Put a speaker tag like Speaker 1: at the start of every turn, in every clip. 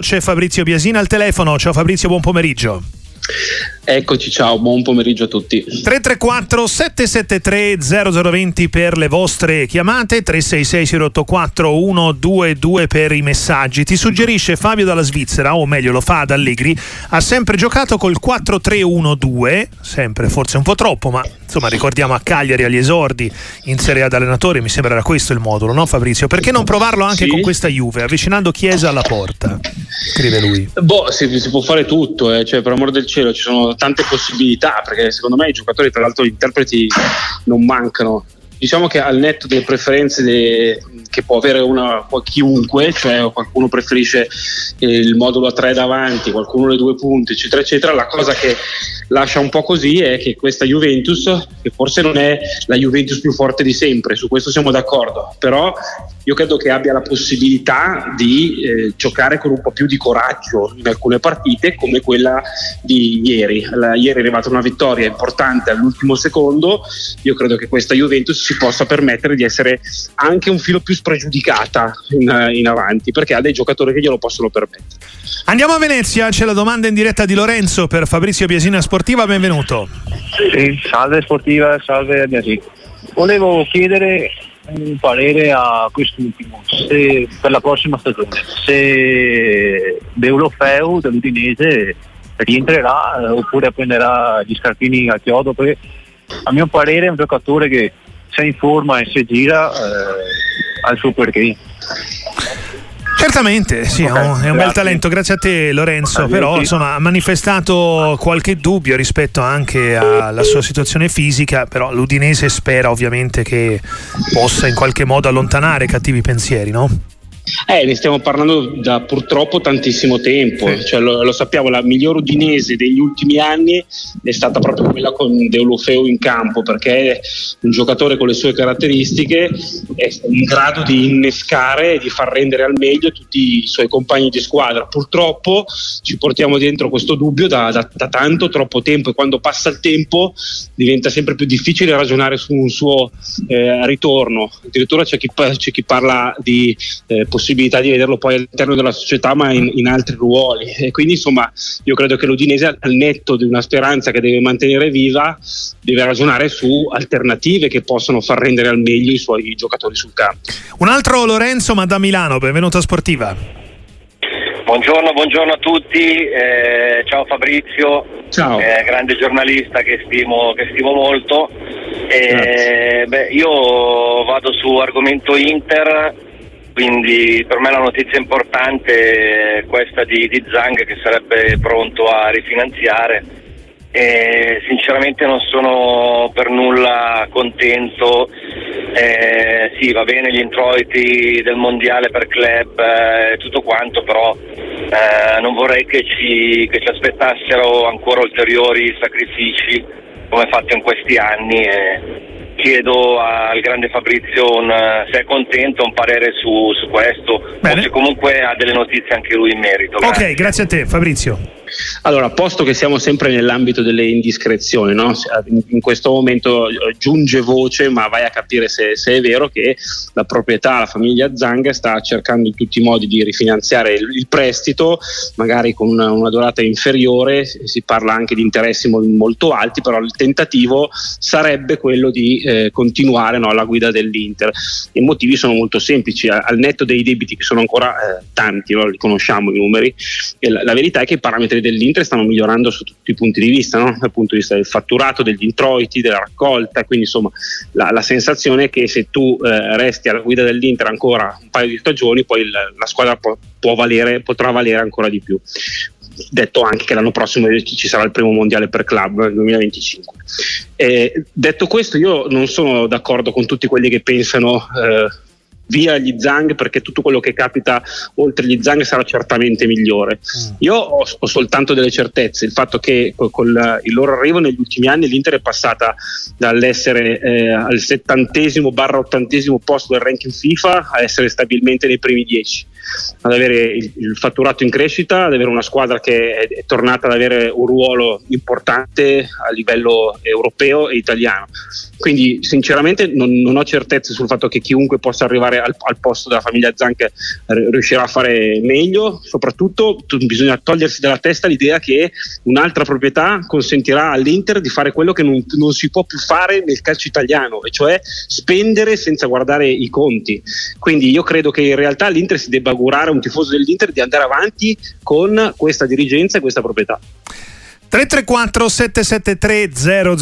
Speaker 1: C'è Fabrizio Biasina al telefono. Ciao Fabrizio, buon pomeriggio.
Speaker 2: Eccoci, ciao, buon pomeriggio a tutti.
Speaker 1: 334 773 0020 per le vostre chiamate, 366 084 122 per i messaggi. Ti suggerisce Fabio dalla Svizzera, o meglio lo fa ad Allegri, ha sempre giocato col 4-3-1-2, sempre forse un po' troppo, ma insomma ricordiamo a Cagliari agli esordi in Serie A da allenatore, mi sembra era questo il modulo, no Fabrizio? Perché non provarlo anche sì. con questa Juve, avvicinando Chiesa alla porta? Scrive lui.
Speaker 2: Boh, si, si può fare tutto, eh. cioè, per amor del cielo ci sono tante possibilità perché secondo me i giocatori tra l'altro gli interpreti non mancano. Diciamo che al netto delle preferenze de, che può avere una, chiunque, cioè qualcuno preferisce il modulo a tre davanti, qualcuno le due punte, eccetera, eccetera, la cosa che lascia un po' così è che questa Juventus, che forse non è la Juventus più forte di sempre, su questo siamo d'accordo, però io credo che abbia la possibilità di eh, giocare con un po' più di coraggio in alcune partite come quella di ieri. La, ieri è arrivata una vittoria importante all'ultimo secondo, io credo che questa Juventus si possa permettere di essere anche un filo più spregiudicata in, in avanti perché ha dei giocatori che glielo possono permettere.
Speaker 1: Andiamo a Venezia, c'è la domanda in diretta di Lorenzo per Fabrizio Biasina Sportiva, benvenuto.
Speaker 3: Sì, salve Sportiva, salve Biasina. Volevo chiedere un parere a quest'ultimo se, per la prossima stagione se Deulofeu dell'Udinese rientrerà eh, oppure prenderà gli scarpini a chiodo perché a mio parere è un giocatore che se in forma e se gira eh, ha il suo perché.
Speaker 1: Certamente, sì, okay, è un, è un bel talento, grazie a te Lorenzo, ah, però insomma, ha manifestato qualche dubbio rispetto anche alla sua situazione fisica, però l'Udinese spera ovviamente che possa in qualche modo allontanare cattivi pensieri, no?
Speaker 2: Eh, ne stiamo parlando da purtroppo tantissimo tempo, sì. cioè, lo, lo, sappiamo, la miglior udinese degli ultimi anni è stata proprio quella con Deulofeo in campo, perché è un giocatore con le sue caratteristiche è in grado di innescare e di far rendere al meglio tutti i suoi compagni di squadra. Purtroppo ci portiamo dentro questo dubbio da, da, da tanto, troppo tempo e quando passa il tempo diventa sempre più difficile ragionare su un suo eh, ritorno. Addirittura c'è chi, c'è chi parla di eh, possibilità di vederlo poi all'interno della società ma in, in, altri ruoli e quindi insomma io credo che l'Udinese al netto di una speranza che deve mantenere viva deve ragionare su alternative che possono far rendere al meglio i suoi giocatori sul campo.
Speaker 1: Un altro Lorenzo ma da Milano, benvenuto a Sportiva.
Speaker 4: Buongiorno, buongiorno a tutti, eh, ciao Fabrizio,
Speaker 2: ciao.
Speaker 4: Eh, grande giornalista che stimo, che stimo molto. Eh, beh, io vado su argomento Inter, quindi per me la notizia importante è questa di, di Zang che sarebbe pronto a rifinanziare. E sinceramente non sono per nulla contento. Eh, sì va bene gli introiti del mondiale per club e eh, tutto quanto però eh, non vorrei che ci, che ci, aspettassero ancora ulteriori sacrifici come fatto in questi anni e, chiedo al grande Fabrizio un, se è contento, un parere su, su questo, Bene. o se comunque ha delle notizie anche lui in merito.
Speaker 1: Grazie. Ok, grazie a te Fabrizio.
Speaker 2: Allora, posto che siamo sempre nell'ambito delle indiscrezioni, no? in questo momento eh, giunge voce, ma vai a capire se, se, è vero che la proprietà, la famiglia Zanga sta cercando in tutti i modi di rifinanziare il, il prestito, magari con una, una, durata inferiore, si parla anche di interessi molto alti, però il tentativo sarebbe quello di eh, continuare no, alla guida dell'Inter. I motivi sono molto semplici, al netto dei debiti che sono ancora eh, tanti, no? li conosciamo i numeri, la, la verità è che i parametri giocatori dell'Inter stanno migliorando su tutti i punti di vista, no? dal punto di vista del fatturato, degli introiti, della raccolta, quindi insomma la, la sensazione è che se tu eh, resti alla guida dell'Inter ancora un paio di stagioni, poi il, la squadra può, può valere, potrà valere ancora di più detto anche che l'anno prossimo ci sarà il primo mondiale per club nel 2025. Eh, detto questo, io non sono d'accordo con tutti quelli che pensano eh, via gli Zang perché tutto quello che capita oltre gli Zang sarà certamente migliore. Mm. Io ho, ho, soltanto delle certezze, il fatto che con, con il loro arrivo negli ultimi anni l'Inter è passata dall'essere eh, al settantesimo barra ottantesimo posto del ranking FIFA a essere stabilmente nei primi dieci ad avere il, il, fatturato in crescita, ad avere una squadra che è, è, tornata ad avere un ruolo importante a livello europeo e italiano. Quindi sinceramente non, non ho certezze sul fatto che chiunque possa arrivare al, al posto della famiglia Zanche riuscirà a fare meglio, soprattutto bisogna togliersi dalla testa l'idea che un'altra proprietà consentirà all'Inter di fare quello che non, non si può più fare nel calcio italiano, e cioè spendere senza guardare i conti. Quindi io credo che in realtà l'Inter si debba augurare a un tifoso dell'Inter di andare avanti con questa dirigenza e questa proprietà.
Speaker 1: 334 773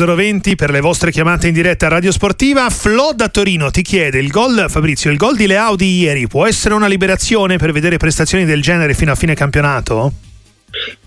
Speaker 1: 0020 per le vostre chiamate in diretta a Radio Sportiva. Flo da Torino ti chiede il gol, Fabrizio, il gol di Leao di ieri può essere una liberazione per vedere prestazioni del genere fino a fine campionato?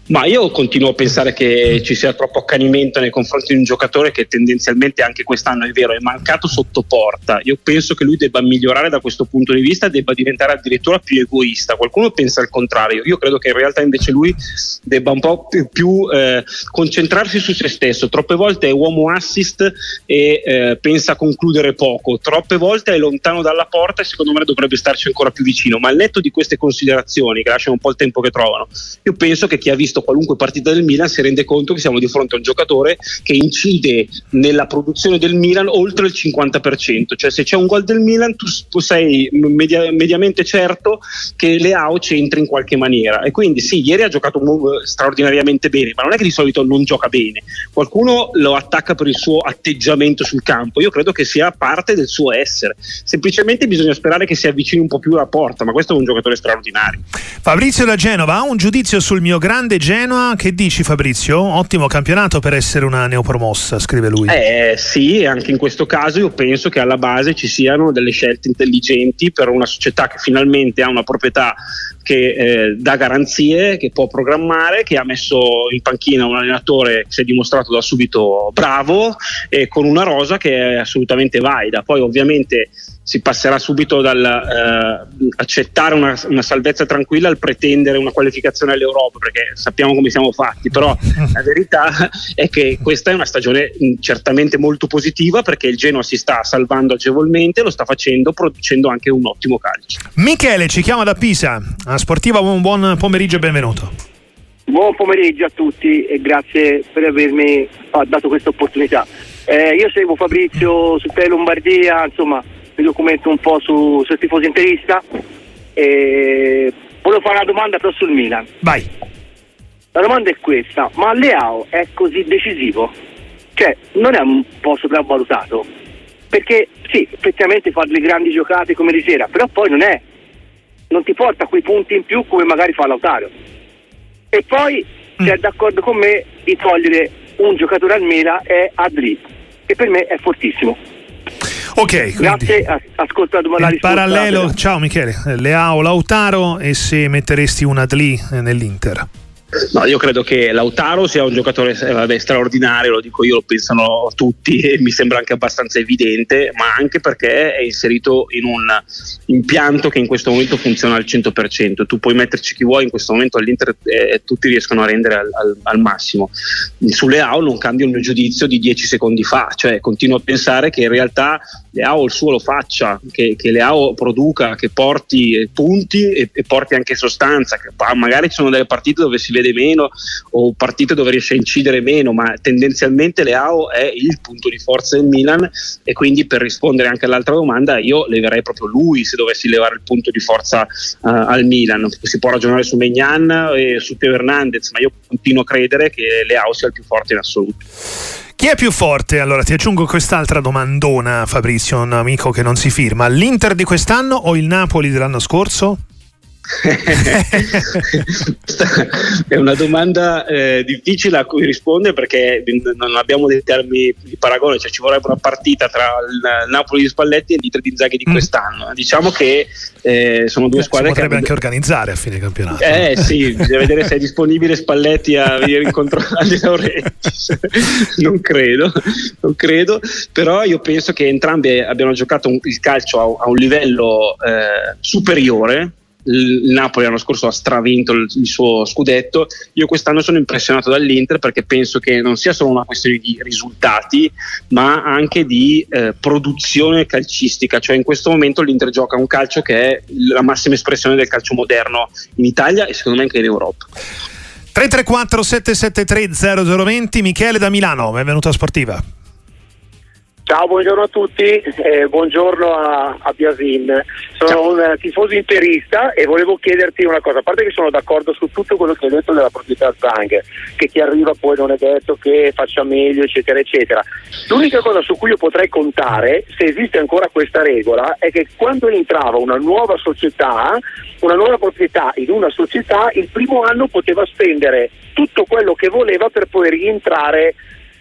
Speaker 2: Ma io continuo a pensare che ci sia troppo accanimento nei confronti di un giocatore che tendenzialmente anche quest'anno è vero, è mancato sotto porta. Io penso che lui debba migliorare da questo punto di vista, debba diventare addirittura più egoista. Qualcuno pensa il contrario. Io credo che in realtà invece lui debba un po' più, eh, concentrarsi su se stesso. Troppe volte è uomo assist e eh, pensa a concludere poco. Troppe volte è lontano dalla porta e secondo me dovrebbe starci ancora più vicino. Ma al netto di queste considerazioni, che lasciano un po' il tempo che trovano, io penso che chi ha visto visto qualunque partita del Milan si rende conto che siamo di fronte a un giocatore che incide nella produzione del Milan oltre il 50%, cioè se c'è un gol del Milan tu sei media, mediamente certo che Leao c'entra in qualche maniera. E quindi sì, ieri ha giocato straordinariamente bene, ma non è che di solito non gioca bene, qualcuno lo attacca per il suo atteggiamento sul campo, io credo che sia parte del suo essere, semplicemente bisogna sperare che si avvicini un po' più alla porta, ma questo è un giocatore straordinario.
Speaker 1: Fabrizio da Genova ha un giudizio sul mio grande Genoa, che dici Fabrizio? Ottimo campionato per essere una neopromossa, scrive lui.
Speaker 2: Eh sì, anche in questo caso io penso che alla base ci siano delle scelte intelligenti per una società che finalmente ha una proprietà che eh, dà garanzie, che può programmare, che ha messo in panchina un allenatore che si è dimostrato da subito bravo e con una rosa che è assolutamente valida. Poi ovviamente si passerà subito dal eh, accettare una, una, salvezza tranquilla al pretendere una qualificazione all'Europa, perché sappiamo come siamo fatti, però la verità è che questa è una stagione certamente molto positiva perché il Genoa si sta salvando agevolmente, lo sta facendo producendo anche un ottimo calcio.
Speaker 1: Michele ci chiama da Pisa, Sportiva, un buon pomeriggio e benvenuto.
Speaker 5: Buon pomeriggio a tutti e grazie per avermi dato questa opportunità. Eh, io seguo Fabrizio su Tele Lombardia, insomma mi documento un po' su, sul tifoso interista e volevo fare una domanda però sul Milan.
Speaker 1: Vai.
Speaker 5: La domanda è questa, ma Leao è così decisivo? Cioè, non è un po' sopravvalutato? Perché sì, effettivamente fa delle grandi giocate come di sera, però poi non è, non ti porta quei punti in più come magari fa Lautaro. E poi mm. è d'accordo con me di togliere un giocatore al Milan è Adli, che per me è fortissimo.
Speaker 1: Ok,
Speaker 5: grazie, ascolta la domanda.
Speaker 1: In parallelo, ciao Michele, Leao Lautaro e se metteresti un Adli nell'Inter?
Speaker 2: No, io credo che Lautaro sia un giocatore eh, vabbè, straordinario, lo dico io, lo pensano tutti e mi sembra anche abbastanza evidente, ma anche perché è inserito in un impianto che in questo momento funziona al 100%. Tu puoi metterci chi vuoi in questo momento all'Inter eh, tutti riescono a rendere al, al, al massimo. Sulle AO non cambia il mio giudizio di 10 secondi fa, cioè continuo a pensare che in realtà Leao il suo lo faccia, che, che Leao produca, che porti punti e, e porti anche sostanza. Magari ci sono delle partite dove si vede meno o partite dove riesce a incidere meno, ma tendenzialmente Leao è il punto di forza del Milan e quindi per rispondere anche all'altra domanda io leverei proprio lui se dovessi levare il punto di forza uh, al Milan. Si può ragionare su Megnan e su Teo Hernandez, ma io continuo a credere che Leao sia il più forte in assoluto.
Speaker 1: Chi è più forte? Allora ti aggiungo quest'altra domandona, Fabrizio, un amico che non si firma. L'Inter di quest'anno o il Napoli dell'anno scorso?
Speaker 2: È una domanda eh, difficile a cui rispondere perché non abbiamo dei termini di paragone, cioè ci vorrebbe una partita tra il Napoli di Spalletti e l'Inter di Inzaghi di mm. quest'anno. Diciamo che eh, sono due squadre
Speaker 1: si potrebbe
Speaker 2: che
Speaker 1: anche organizzare a fine campionato.
Speaker 2: Eh sì, bisogna vedere se è disponibile Spalletti a venire incontro a De Laurentiis. non credo, non credo, però io penso che entrambi abbiano giocato un, il calcio a, a un livello eh, superiore il Napoli l'anno scorso ha stravinto il, il, suo scudetto, io quest'anno sono impressionato dall'Inter perché penso che non sia solo una questione di risultati, ma anche di eh, produzione calcistica, cioè in questo momento l'Inter gioca un calcio che è la massima espressione del calcio moderno in Italia e secondo me anche in Europa.
Speaker 1: 334 773 0020 Michele da Milano, benvenuto a Sportiva.
Speaker 6: Ciao, buongiorno a tutti, eh, buongiorno a, a Biasin. Sono Ciao. un tifoso interista e volevo chiederti una cosa, a parte che sono d'accordo su tutto quello che hai detto della proprietà Zang, che chi arriva poi non è detto che faccia meglio, eccetera, eccetera. L'unica cosa su cui io potrei contare, se esiste ancora questa regola, è che quando entrava una nuova società, una nuova proprietà in una società, il primo anno poteva spendere tutto quello che voleva per poi rientrare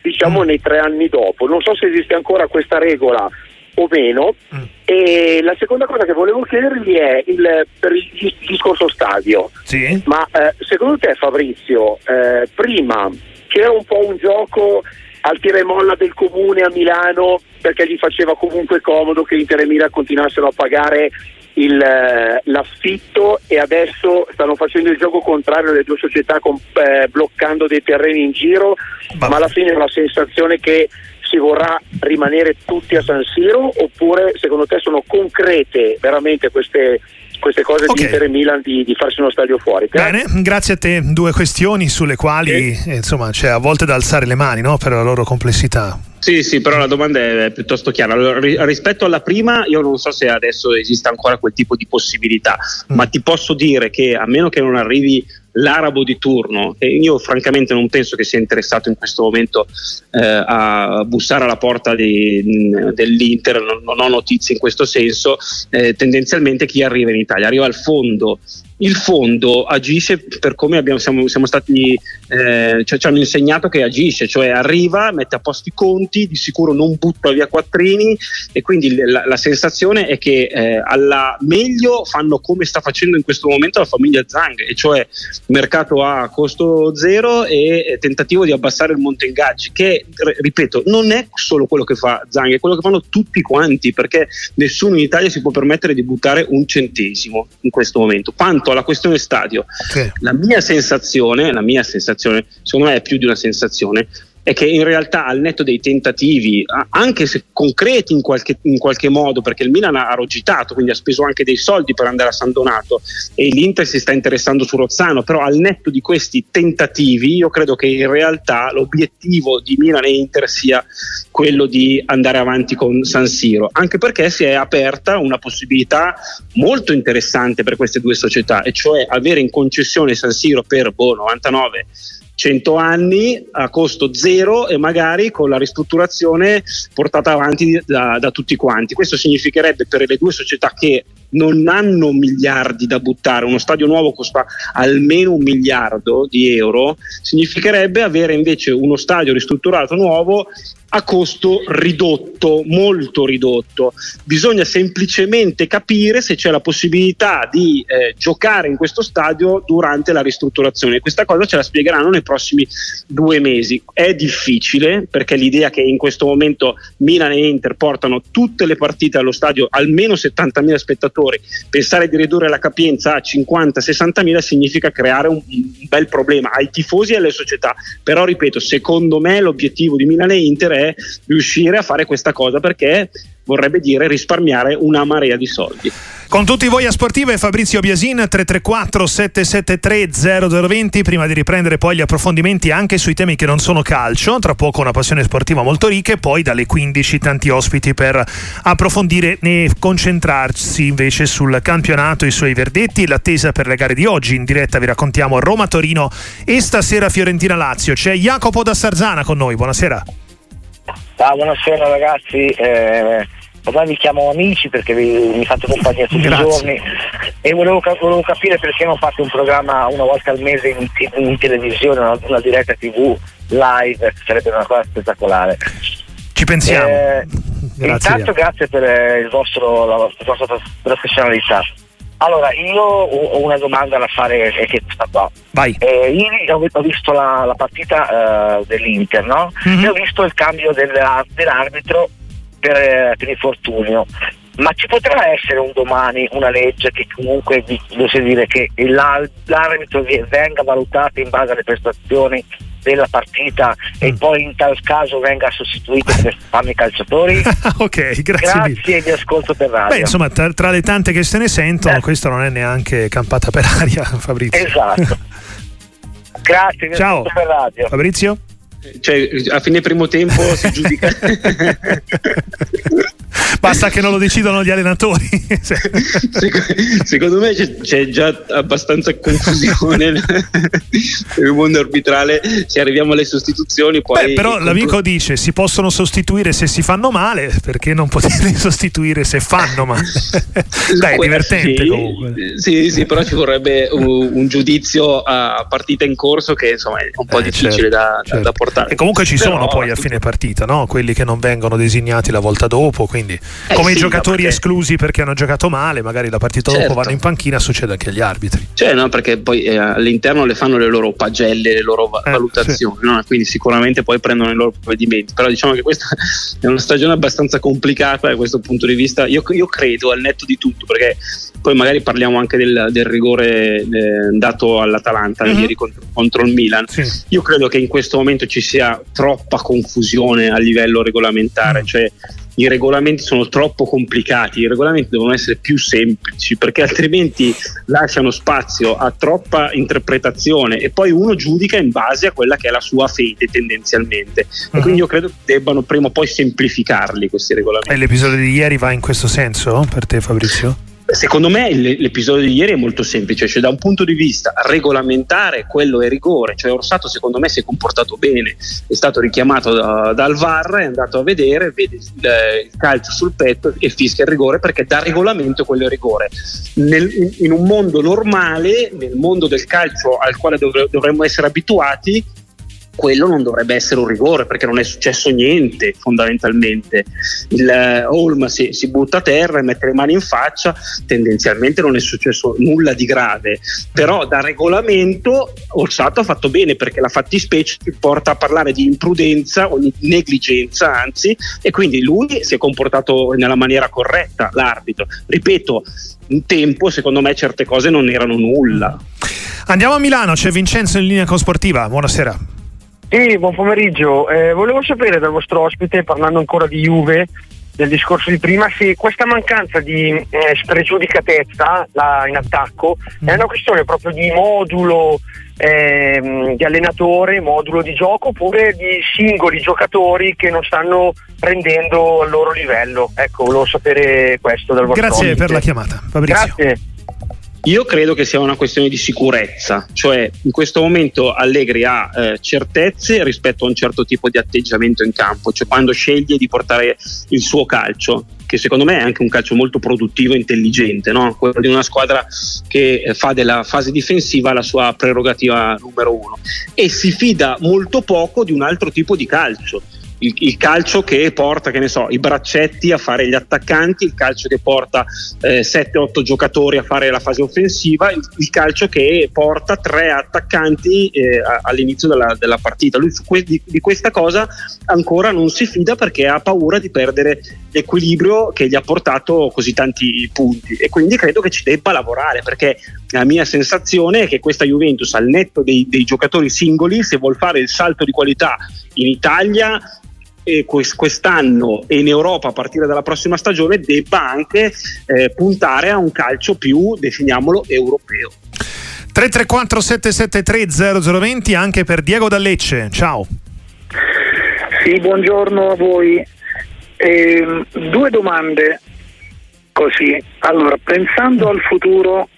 Speaker 6: diciamo mm. nei tre anni dopo. Non so se esiste ancora questa regola o meno. Mm. E la seconda cosa che volevo chiedergli è il, per il discorso stadio.
Speaker 1: Sì.
Speaker 6: Ma eh, secondo te Fabrizio, eh, prima c'era un po' un gioco al tira e molla del comune a Milano perché gli faceva comunque comodo che Inter e Milan continuassero a pagare il, eh, l'affitto e adesso stanno facendo il gioco contrario le due società con, eh, bloccando dei terreni in giro, ma alla fine ho la sensazione che si vorrà rimanere tutti a San Siro oppure secondo te sono concrete veramente queste, queste cose okay. di Inter e Milan di, di, farsi uno stadio fuori.
Speaker 1: Bene, grazie a te. Due questioni sulle quali sì. insomma c'è a volte da alzare le mani no? per la loro complessità.
Speaker 2: Sì, sì, però la domanda è piuttosto chiara. Allora, rispetto alla prima, io non so se adesso esista ancora quel tipo di possibilità, mm. ma ti posso dire che a meno che non arrivi l'arabo di turno, e io francamente non penso che sia interessato in questo momento eh, a bussare alla porta di, dell'Inter, non, non, ho notizie in questo senso, eh, tendenzialmente chi arriva in Italia? Arriva al fondo il fondo agisce per come abbiamo, siamo, siamo, stati, eh, cioè, ci hanno insegnato che agisce, cioè arriva, mette a posto i conti, di sicuro non butta via quattrini e quindi la, la sensazione è che eh, alla meglio fanno come sta facendo in questo momento la famiglia Zang, e cioè mercato a costo zero e tentativo di abbassare il monte ingaggi, che ripeto non è solo quello che fa Zang, è quello che fanno tutti quanti, perché nessuno in Italia si può permettere di buttare un centesimo in questo momento. Quanto quanto alla questione stadio, sì. la mia sensazione, la mia sensazione, secondo me è più di una sensazione, è che in realtà al netto dei tentativi, anche se concreti in qualche, in qualche, modo, perché il Milan ha rogitato, quindi ha speso anche dei soldi per andare a San Donato e l'Inter si sta interessando su Rozzano, però al netto di questi tentativi io credo che in realtà l'obiettivo di Milan e Inter sia quello di andare avanti con San Siro, anche perché si è aperta una possibilità molto interessante per queste due società, e cioè avere in concessione San Siro per boh, 99 100 anni a costo zero e magari con la ristrutturazione portata avanti da, da tutti quanti. Questo significherebbe per le due società che non hanno miliardi da buttare, uno stadio nuovo costa almeno un miliardo di euro, significherebbe avere invece uno stadio ristrutturato nuovo a costo ridotto, molto ridotto. Bisogna semplicemente capire se c'è la possibilità di eh, giocare in questo stadio durante la ristrutturazione. Questa cosa ce la spiegheranno nei prossimi due mesi. È difficile perché l'idea che in questo momento Milan e Inter portano tutte le partite allo stadio, almeno 70.000 spettatori, pensare di ridurre la capienza a 50-60.000 significa creare un, bel problema ai tifosi e alle società. Però ripeto, secondo me l'obiettivo di Milan e Inter è è riuscire a fare questa cosa perché vorrebbe dire risparmiare una marea di soldi.
Speaker 1: Con tutti voi a Sportiva Fabrizio Biasin 334 773 0020 prima di riprendere poi gli approfondimenti anche sui temi che non sono calcio, tra poco una passione sportiva molto ricca e poi dalle 15 tanti ospiti per approfondire e concentrarsi invece sul campionato, i suoi verdetti e l'attesa per le gare di oggi. In diretta vi raccontiamo Roma-Torino e stasera Fiorentina-Lazio. C'è Jacopo da Sarzana con noi, buonasera.
Speaker 7: Ah, buonasera ragazzi, eh, ormai vi chiamo amici perché vi, mi fate compagnia tutti i giorni e volevo, volevo, capire perché non fate un programma una volta al mese in, in televisione, una, una, diretta tv live, sarebbe una cosa spettacolare.
Speaker 1: Ci pensiamo. Eh,
Speaker 7: grazie. Intanto grazie per il vostro, la, la vostra professionalità. Allora, io ho una domanda da fare che sta qua.
Speaker 1: Vai.
Speaker 7: Eh, ieri ho, visto la, la partita uh, dell'Inter, no? Mm-hmm. E ho visto il cambio dell'arbitro per, per infortunio. Ma ci potrà essere un domani una legge che comunque deve dire che l'arbitro venga valutato in base alle prestazioni della partita e mm. poi in tal caso venga sostituito per farmi i calciatori.
Speaker 1: ok, grazie.
Speaker 7: Grazie di ascolto per radio.
Speaker 1: Beh, insomma, tra, tra, le tante che se ne sentono, eh. questa non è neanche campata per aria, Fabrizio.
Speaker 7: Esatto. grazie,
Speaker 1: Ciao.
Speaker 7: per radio.
Speaker 1: Fabrizio?
Speaker 2: Cioè, a fine primo tempo si giudica.
Speaker 1: Basta che non lo decidano gli allenatori.
Speaker 2: Secondo me c'è, già abbastanza confusione nel mondo arbitrale. Se arriviamo alle sostituzioni, poi.
Speaker 1: Beh, però l'amico dice: si possono sostituire se si fanno male, perché non poterli sostituire se fanno male? Dai, è divertente
Speaker 2: sì,
Speaker 1: comunque.
Speaker 2: Sì, sì, però ci vorrebbe un, un, giudizio a partita in corso che insomma è un po' eh, difficile certo, da, certo. da, portare.
Speaker 1: E comunque ci però, sono poi a fine partita, no? quelli che non vengono designati la volta dopo, quindi eh, come sì, i giocatori perché... esclusi perché hanno giocato male, magari la partita certo. dopo vanno in panchina, succede anche agli arbitri.
Speaker 2: Cioè, no, perché poi eh, all'interno le fanno le loro pagelle, le loro eh, valutazioni, sì. no? quindi sicuramente poi prendono i loro provvedimenti. Però diciamo che questa è una stagione abbastanza complicata da questo punto di vista. Io, io credo al netto di tutto, perché poi magari parliamo anche del, del rigore eh, dato all'Atalanta mm-hmm. ieri contro, contro, il Milan. Sì. Io credo che in questo momento ci sia troppa confusione a livello regolamentare, mm. cioè i regolamenti sono troppo complicati, i regolamenti devono essere più semplici perché altrimenti lasciano spazio a troppa interpretazione e poi uno giudica in base a quella che è la sua fede tendenzialmente. Uh-huh. Quindi io credo che debbano prima o poi semplificarli questi regolamenti.
Speaker 1: E l'episodio di ieri va in questo senso per te Fabrizio?
Speaker 2: Secondo me l'episodio di ieri è molto semplice, cioè da un punto di vista regolamentare quello è rigore, cioè Orsato secondo me si è comportato bene, è stato richiamato da, dal VAR, è andato a vedere, vede il, calcio sul petto e fischia il rigore perché da regolamento quello è rigore. Nel, in, un mondo normale, nel mondo del calcio al quale dovre, dovremmo essere abituati, quello non dovrebbe essere un rigore perché non è successo niente fondamentalmente. Il eh, Holm si, si, butta a terra e mette le mani in faccia, tendenzialmente non è successo nulla di grave, però da regolamento Orsato ha fatto bene perché la fattispecie porta a parlare di imprudenza o di negligenza anzi e quindi lui si è comportato nella maniera corretta, l'arbitro. Ripeto, un tempo secondo me certe cose non erano nulla.
Speaker 1: Andiamo a Milano, c'è Vincenzo in linea con Sportiva, buonasera.
Speaker 8: Sì, buon pomeriggio. Eh, volevo sapere dal vostro ospite, parlando ancora di Juve, del discorso di prima, se questa mancanza di eh, spregiudicatezza là, in attacco mm. è una questione proprio di modulo eh, di allenatore, modulo di gioco, oppure di singoli giocatori che non stanno prendendo al loro livello. Ecco, volevo sapere questo dal vostro
Speaker 1: Grazie
Speaker 8: ospite.
Speaker 1: per la chiamata, Fabrizio.
Speaker 8: Grazie.
Speaker 2: Io credo che sia una questione di sicurezza, cioè in questo momento Allegri ha eh, certezze rispetto a un certo tipo di atteggiamento in campo, cioè quando sceglie di portare il suo calcio, che secondo me è anche un calcio molto produttivo e intelligente, no? quello di una squadra che eh, fa della fase difensiva la sua prerogativa numero uno e si fida molto poco di un altro tipo di calcio il, il, calcio che porta, che ne so, i braccetti a fare gli attaccanti, il calcio che porta eh, 7-8 giocatori a fare la fase offensiva, il, il calcio che porta tre attaccanti eh, all'inizio della, della, partita. Lui que- di, di, questa cosa ancora non si fida perché ha paura di perdere l'equilibrio che gli ha portato così tanti punti e quindi credo che ci debba lavorare perché la mia sensazione è che questa Juventus al netto dei, dei giocatori singoli se vuol fare il salto di qualità in Italia quest'anno e in Europa a partire dalla prossima stagione debba anche eh, puntare a un calcio più, definiamolo, europeo.
Speaker 1: 334 773 0020 anche per Diego Dallecce, ciao.
Speaker 9: Sì, buongiorno a voi. Eh, due domande così. Allora, pensando al futuro,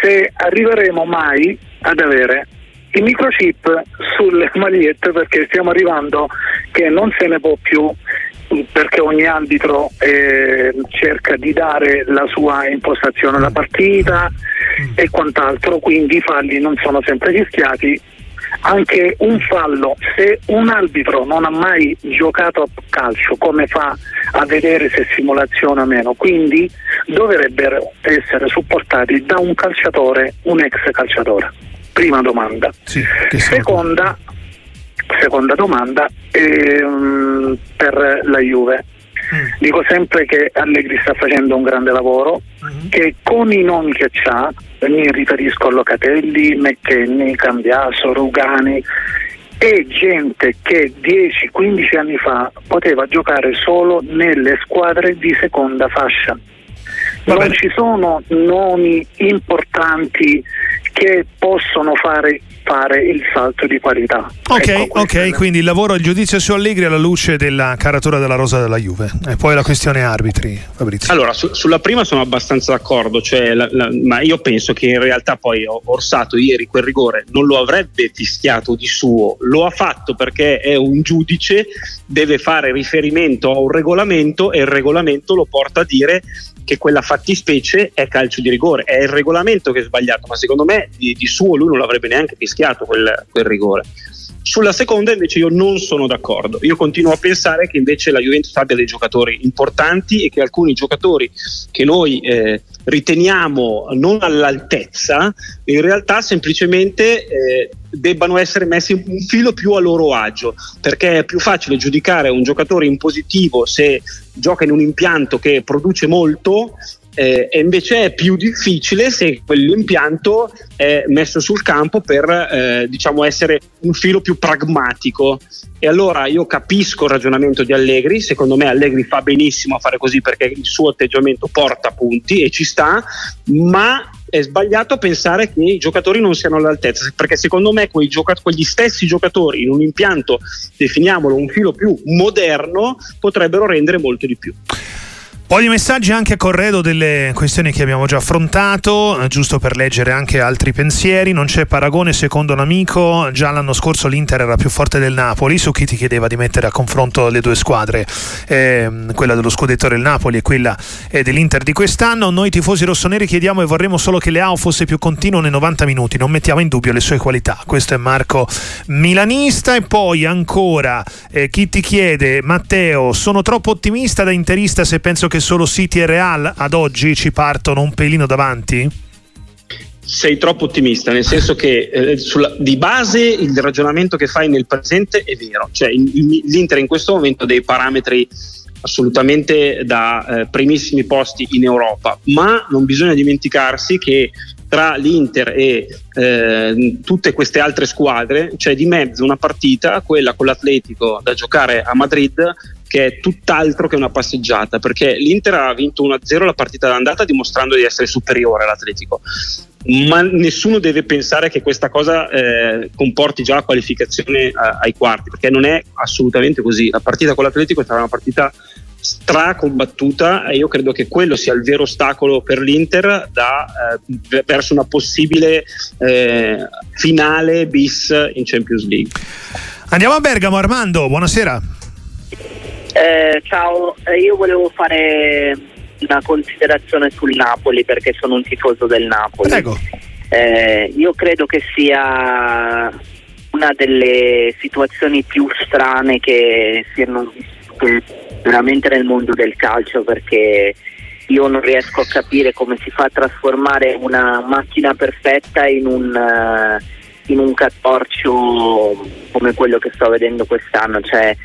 Speaker 9: se arriveremo mai ad avere il microchip sulle magliette perché stiamo arrivando che non se ne può più perché ogni arbitro eh, cerca di dare la sua impostazione alla partita e quant'altro, quindi i falli non sono sempre rischiati. Anche un fallo, se un arbitro non ha mai giocato a calcio, come fa a vedere se simulazione o meno? Quindi dovrebbero essere supportati da un calciatore, un ex calciatore. Prima domanda.
Speaker 1: Sì,
Speaker 9: seconda, seconda domanda ehm, per la Juve. Dico sempre che Allegri sta facendo un grande lavoro,
Speaker 1: Mhm.
Speaker 9: che con i nomi che ha, mi riferisco a Locatelli, McKenny, Cambiaso, Rugani, è gente che 10-15 anni fa poteva giocare solo nelle squadre di seconda fascia. Non ci sono nomi importanti che possono fare, fare il salto di qualità.
Speaker 1: Ok,
Speaker 9: Ecco,
Speaker 1: ok, quindi il lavoro, il giudizio su Allegri alla luce della caratura della rosa della Juve. E poi la questione arbitri, Fabrizio.
Speaker 2: Allora, su- sulla prima sono abbastanza d'accordo, cioè, la- la- ma io penso che in realtà poi Orsato ieri quel rigore non lo avrebbe fischiato di suo, lo ha fatto perché è un giudice, deve fare riferimento a un regolamento e il regolamento lo porta a dire che quella fattispecie è calcio di rigore, è il regolamento che è sbagliato, ma secondo me di, di suo lui non l'avrebbe neanche fischiato quel, quel rigore. Sulla seconda invece io non sono d'accordo, io continuo a pensare che invece la Juventus abbia dei giocatori importanti e che alcuni giocatori che noi eh, riteniamo non all'altezza in realtà semplicemente eh, debbano essere messi un filo più a loro agio perché è più facile giudicare un giocatore in positivo se gioca in un impianto che produce molto eh, e invece è più difficile se quell'impianto è messo sul campo per eh, diciamo essere un filo più pragmatico. E allora io capisco il ragionamento di Allegri secondo me Allegri fa benissimo a fare così perché il suo atteggiamento porta punti e ci sta ma è sbagliato pensare che i giocatori non siano all'altezza perché secondo me gioca- quegli stessi giocatori in un impianto definiamolo un filo più moderno potrebbero rendere molto di più
Speaker 1: Di messaggi anche a corredo delle questioni che abbiamo già affrontato, eh, giusto per leggere anche altri pensieri. Non c'è paragone secondo un amico, già l'anno scorso l'Inter era più forte del Napoli, su chi ti chiedeva di mettere a confronto le due squadre, ehm, quella dello scudetto del Napoli e quella eh, dell'Inter di quest'anno. Noi tifosi rossoneri chiediamo e vorremmo solo che Leao fosse più continuo nei 90 minuti, non mettiamo in dubbio le sue qualità. Questo è Marco Milanista e poi ancora eh, chi ti chiede, Matteo, sono troppo ottimista da interista se penso che solo City e Real ad oggi ci partono un pelino davanti?
Speaker 2: sei troppo ottimista, nel senso che eh, sulla- di base il ragionamento che fai nel presente è vero, cioè in- in- l'Inter in questo momento ha dei parametri assolutamente da eh, primissimi posti in Europa, ma non bisogna dimenticarsi che tra l'Inter e eh, tutte queste altre squadre c'è di mezzo una partita, quella con l'Atletico da giocare a Madrid, che è tutt'altro che una passeggiata, perché l'Inter ha vinto 1-0 la partita d'andata dimostrando di essere superiore all'Atletico ma nessuno deve pensare che questa cosa eh, comporti già la qualificazione a- ai quarti, perché non è assolutamente così. La partita con l'Atletico è stata una partita stracombattuta e io credo che quello sia il vero ostacolo per l'Inter da, eh, verso una possibile eh, finale bis in Champions League.
Speaker 1: Andiamo a Bergamo, Armando, buonasera.
Speaker 10: Eh, ciao, Eh, io volevo fare una considerazione sul Napoli perché sono un tifoso del Napoli.
Speaker 1: Prego.
Speaker 10: Eh, io credo che sia una delle situazioni più strane che siano vissute veramente nel mondo del calcio perché io non riesco a capire come si fa a trasformare una macchina perfetta in un, eh, in un catorcio come quello che sto vedendo quest'anno. Cioè,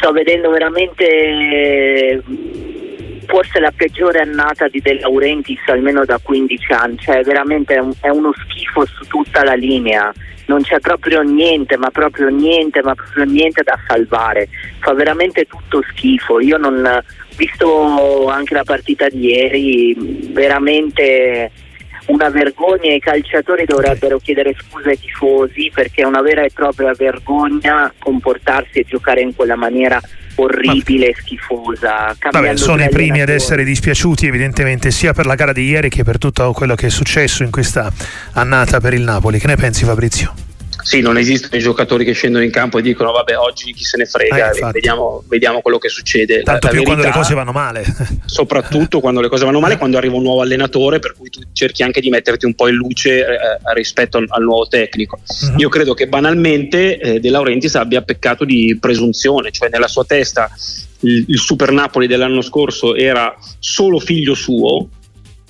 Speaker 10: sto vedendo veramente eh, forse la peggiore annata di De Laurentiis almeno da 15 anni, cioè veramente è, un- è uno schifo su tutta la linea, non c'è proprio niente, ma proprio niente, ma proprio niente da salvare, fa veramente tutto schifo, io non visto anche la partita di ieri, veramente una vergogna e i calciatori dovrebbero chiedere scusa ai tifosi perché è una vera e propria vergogna comportarsi e giocare in quella maniera orribile e schifosa.
Speaker 1: Vabbè, sono i primi ad essere dispiaciuti evidentemente sia per la gara di ieri che per tutto quello che è successo in questa annata per il Napoli. Che ne pensi Fabrizio?
Speaker 2: Sì, non esistono i giocatori che scendono in campo e dicono vabbè oggi chi se ne
Speaker 1: Eh,
Speaker 2: frega,
Speaker 1: infatti.
Speaker 2: vediamo, vediamo quello che succede. La-
Speaker 1: Tanto
Speaker 2: la
Speaker 1: più quando le
Speaker 2: verità-
Speaker 1: cose vanno male.
Speaker 2: soprattutto quando le cose vanno male, quando arriva un nuovo allenatore, per cui tu cerchi anche di metterti un po' in luce eh, rispetto al, al nuovo tecnico.
Speaker 1: Mhm.
Speaker 2: Io credo che banalmente eh, De Laurentiis abbia peccato di presunzione, cioè nella sua testa il, il Super Napoli dell'anno scorso era solo figlio suo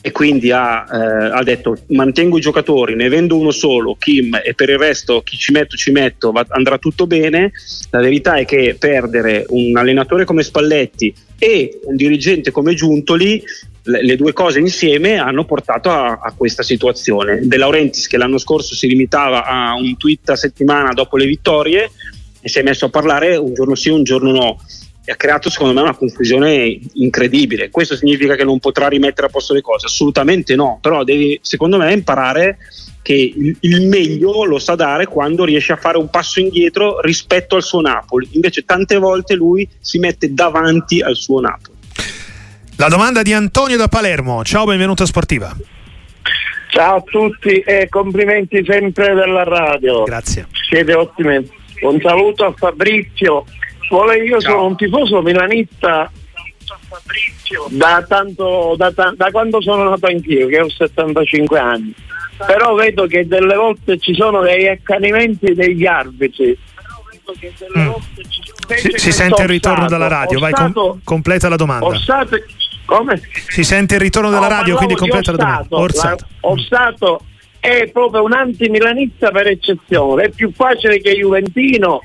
Speaker 2: e quindi ha, eh, ha, detto mantengo i giocatori, ne vendo uno solo, Kim, e per il resto chi ci metto ci metto, va, andrà tutto bene, la verità è che perdere un allenatore come Spalletti e un dirigente come Giuntoli le, le due cose insieme hanno portato a, a, questa situazione. De Laurentiis che l'anno scorso si limitava a un tweet a settimana dopo le vittorie e si è messo a parlare un giorno sì, un giorno no e ha creato secondo me una confusione incredibile. Questo significa che non potrà rimettere a posto le cose? Assolutamente no, però devi secondo me imparare che il, meglio lo sa dare quando riesce a fare un passo indietro rispetto al suo Napoli. Invece tante volte lui si mette davanti al suo Napoli.
Speaker 1: La domanda di Antonio da Palermo. Ciao, benvenuto a Sportiva.
Speaker 11: Ciao a tutti e complimenti sempre della radio.
Speaker 1: Grazie.
Speaker 11: Siete ottimi. Un saluto a Fabrizio Vuole, io Ciao. sono un tifoso milanista da, tanto, da, da, quando sono nato anch'io, che ho 75 anni. Però vedo che delle volte ci sono degli accanimenti degli arbitri.
Speaker 1: Mm. Si, si sente il ritorno dalla radio, vai, com- completa la domanda.
Speaker 11: Come?
Speaker 1: Si sente il ritorno dalla radio, quindi completa la domanda.
Speaker 11: Orsato. La, Orsato è proprio un anti-milanista per eccezione, è più facile che Juventino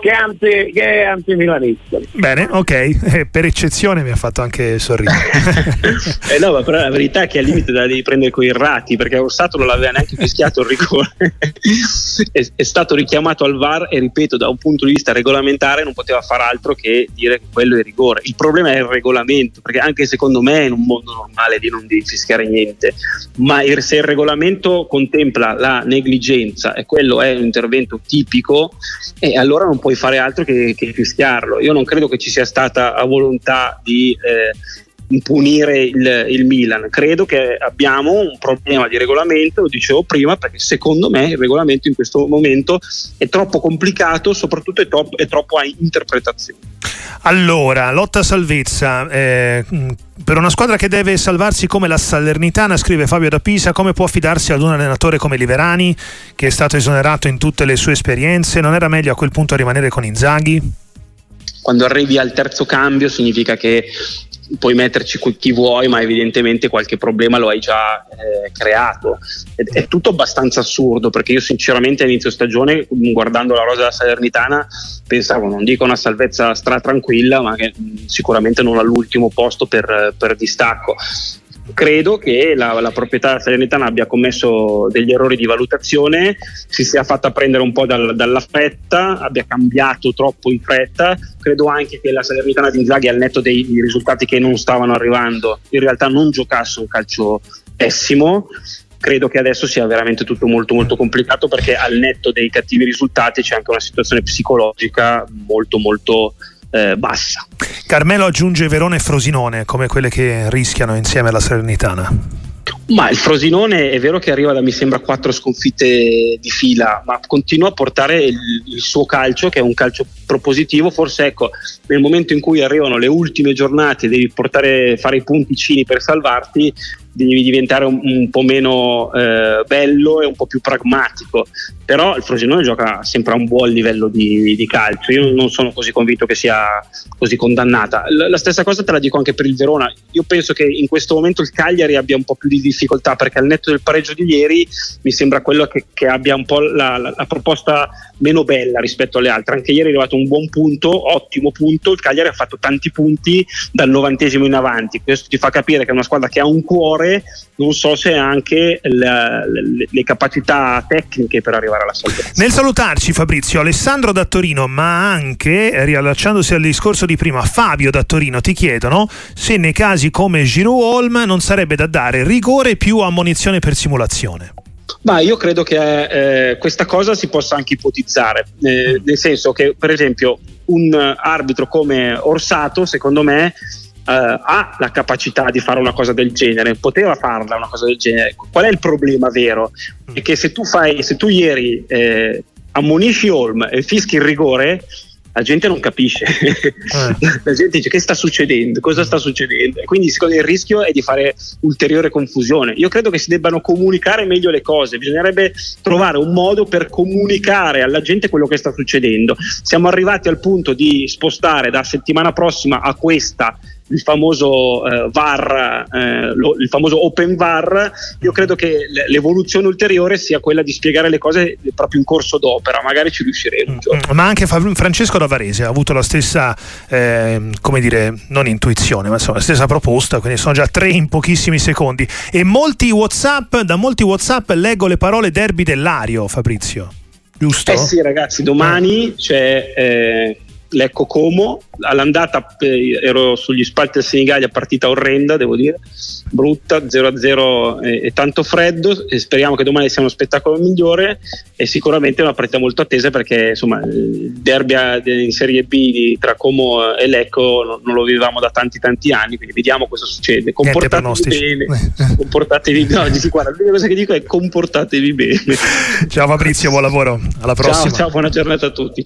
Speaker 11: che, anti, che è antimilanista.
Speaker 1: Bene, ok, eh, per eccezione mi ha fatto anche sorridere.
Speaker 2: eh no, ma però la verità è che al limite da devi prendere quei rati, perché Orsato non l'aveva neanche fischiato il rigore. è, è, stato richiamato al VAR e ripeto, da un punto di vista regolamentare non poteva fare altro che dire che quello è rigore. Il problema è il regolamento, perché anche secondo me in un mondo normale lì non devi fischiare niente, ma il, se il regolamento contempla la negligenza e quello è un intervento tipico, eh, allora non puoi fare altro che, che fischiarlo. Io non credo che ci sia stata a volontà di eh, punire il, il, Milan. Credo che abbiamo un problema di regolamento, lo dicevo prima, perché secondo me il regolamento in questo momento è troppo complicato, soprattutto è troppo, è troppo a interpretazione.
Speaker 1: Allora, lotta salvezza. Eh, per una squadra che deve salvarsi come la Salernitana, scrive Fabio da Pisa, come può affidarsi ad un allenatore come Liverani, che è stato esonerato in tutte le sue esperienze? Non era meglio a quel punto rimanere con Inzaghi?
Speaker 2: Quando arrivi al terzo cambio significa che puoi metterci chi vuoi, ma evidentemente qualche problema lo hai già eh, creato. È, è, tutto abbastanza assurdo perché io sinceramente all'inizio stagione, guardando la rosa della Salernitana, pensavo, non dico una salvezza stra tranquilla, ma che mh, sicuramente non all'ultimo posto per, per distacco credo che la, la proprietà Salernitana abbia commesso degli errori di valutazione, si sia fatta prendere un po' dal, dalla fretta, abbia cambiato troppo in fretta. Credo anche che la Salernitana di Inzaghi, al netto dei risultati che non stavano arrivando, in realtà non giocasse un calcio pessimo. Credo che adesso sia veramente tutto molto molto complicato perché al netto dei cattivi risultati c'è anche una situazione psicologica molto molto eh, bassa.
Speaker 1: Carmelo aggiunge Verona e Frosinone come quelle che rischiano insieme alla Salernitana.
Speaker 2: Ma il Frosinone è vero che arriva da mi sembra quattro sconfitte di fila, ma continua a portare il, il, suo calcio, che è un calcio propositivo. Forse ecco, nel momento in cui arrivano le ultime giornate, devi portare, fare i punticini per salvarti, devi diventare un, un po' meno eh, bello e un po' più pragmatico. Però il Frosinone gioca sempre a un buon livello di, di calcio. Io non sono così convinto che sia così condannata. La, la, stessa cosa te la dico anche per il Verona. Io penso che in questo momento il Cagliari abbia un po' più di difficoltà perché al netto del pareggio di ieri mi sembra quello che, che abbia un po' la, la, la proposta meno bella rispetto alle altre. Anche ieri è arrivato un buon punto, ottimo punto. Il Cagliari ha fatto tanti punti dal novantesimo in avanti. Questo ti fa capire che è una squadra che ha un cuore non so se ha anche le, le, le, capacità tecniche per arrivare alla salvezza.
Speaker 1: Nel salutarci Fabrizio, Alessandro da Torino, ma anche, riallacciandosi al discorso di prima, Fabio da Torino ti chiedono se nei casi come Giroud Holm non sarebbe da dare rigore più ammonizione per simulazione.
Speaker 2: Ma io credo che eh, questa cosa si possa anche ipotizzare, eh, nel senso che per esempio un arbitro come Orsato, secondo me, ha la capacità di fare una cosa del genere, poteva farla una cosa del genere. Qual è il problema vero? Mm. È che se tu, fai, se tu ieri eh, ammonisci Holm e fischi il rigore, la gente non capisce, eh. la gente dice che sta succedendo, cosa sta succedendo. quindi secondo me il rischio è di fare ulteriore confusione. Io credo che si debbano comunicare meglio le cose, bisognerebbe trovare un modo per comunicare alla gente quello che sta succedendo. Siamo arrivati al punto di spostare da settimana prossima a questa il famoso eh, VAR, eh, lo, il famoso open VAR, io credo che l'evoluzione ulteriore sia quella di spiegare le cose proprio in corso d'opera, magari ci riusciremo.
Speaker 1: Mm, ma anche Francesco Davarese ha avuto la stessa, eh, come dire, non intuizione, ma insomma la stessa proposta, quindi sono già tre in pochissimi secondi. E molti WhatsApp, da molti WhatsApp leggo le parole derby dell'Ario, Fabrizio. Giusto?
Speaker 2: Eh sì, ragazzi, domani c'è eh, Lecco Como. All'andata eh, ero sugli spalti del Senigallia, partita orrenda, devo dire, brutta, 0-0 e, e tanto freddo. E speriamo che domani sia uno spettacolo migliore e sicuramente una partita molto attesa perché insomma il derby in Serie B tra Como e Lecco non, non lo vivevamo da tanti tanti anni, quindi vediamo cosa succede. Comportatevi bene, comportatevi no, guarda, l'unica cosa che dico è comportatevi bene.
Speaker 1: Ciao Fabrizio, buon lavoro, alla prossima.
Speaker 2: Ciao, ciao buona giornata a tutti.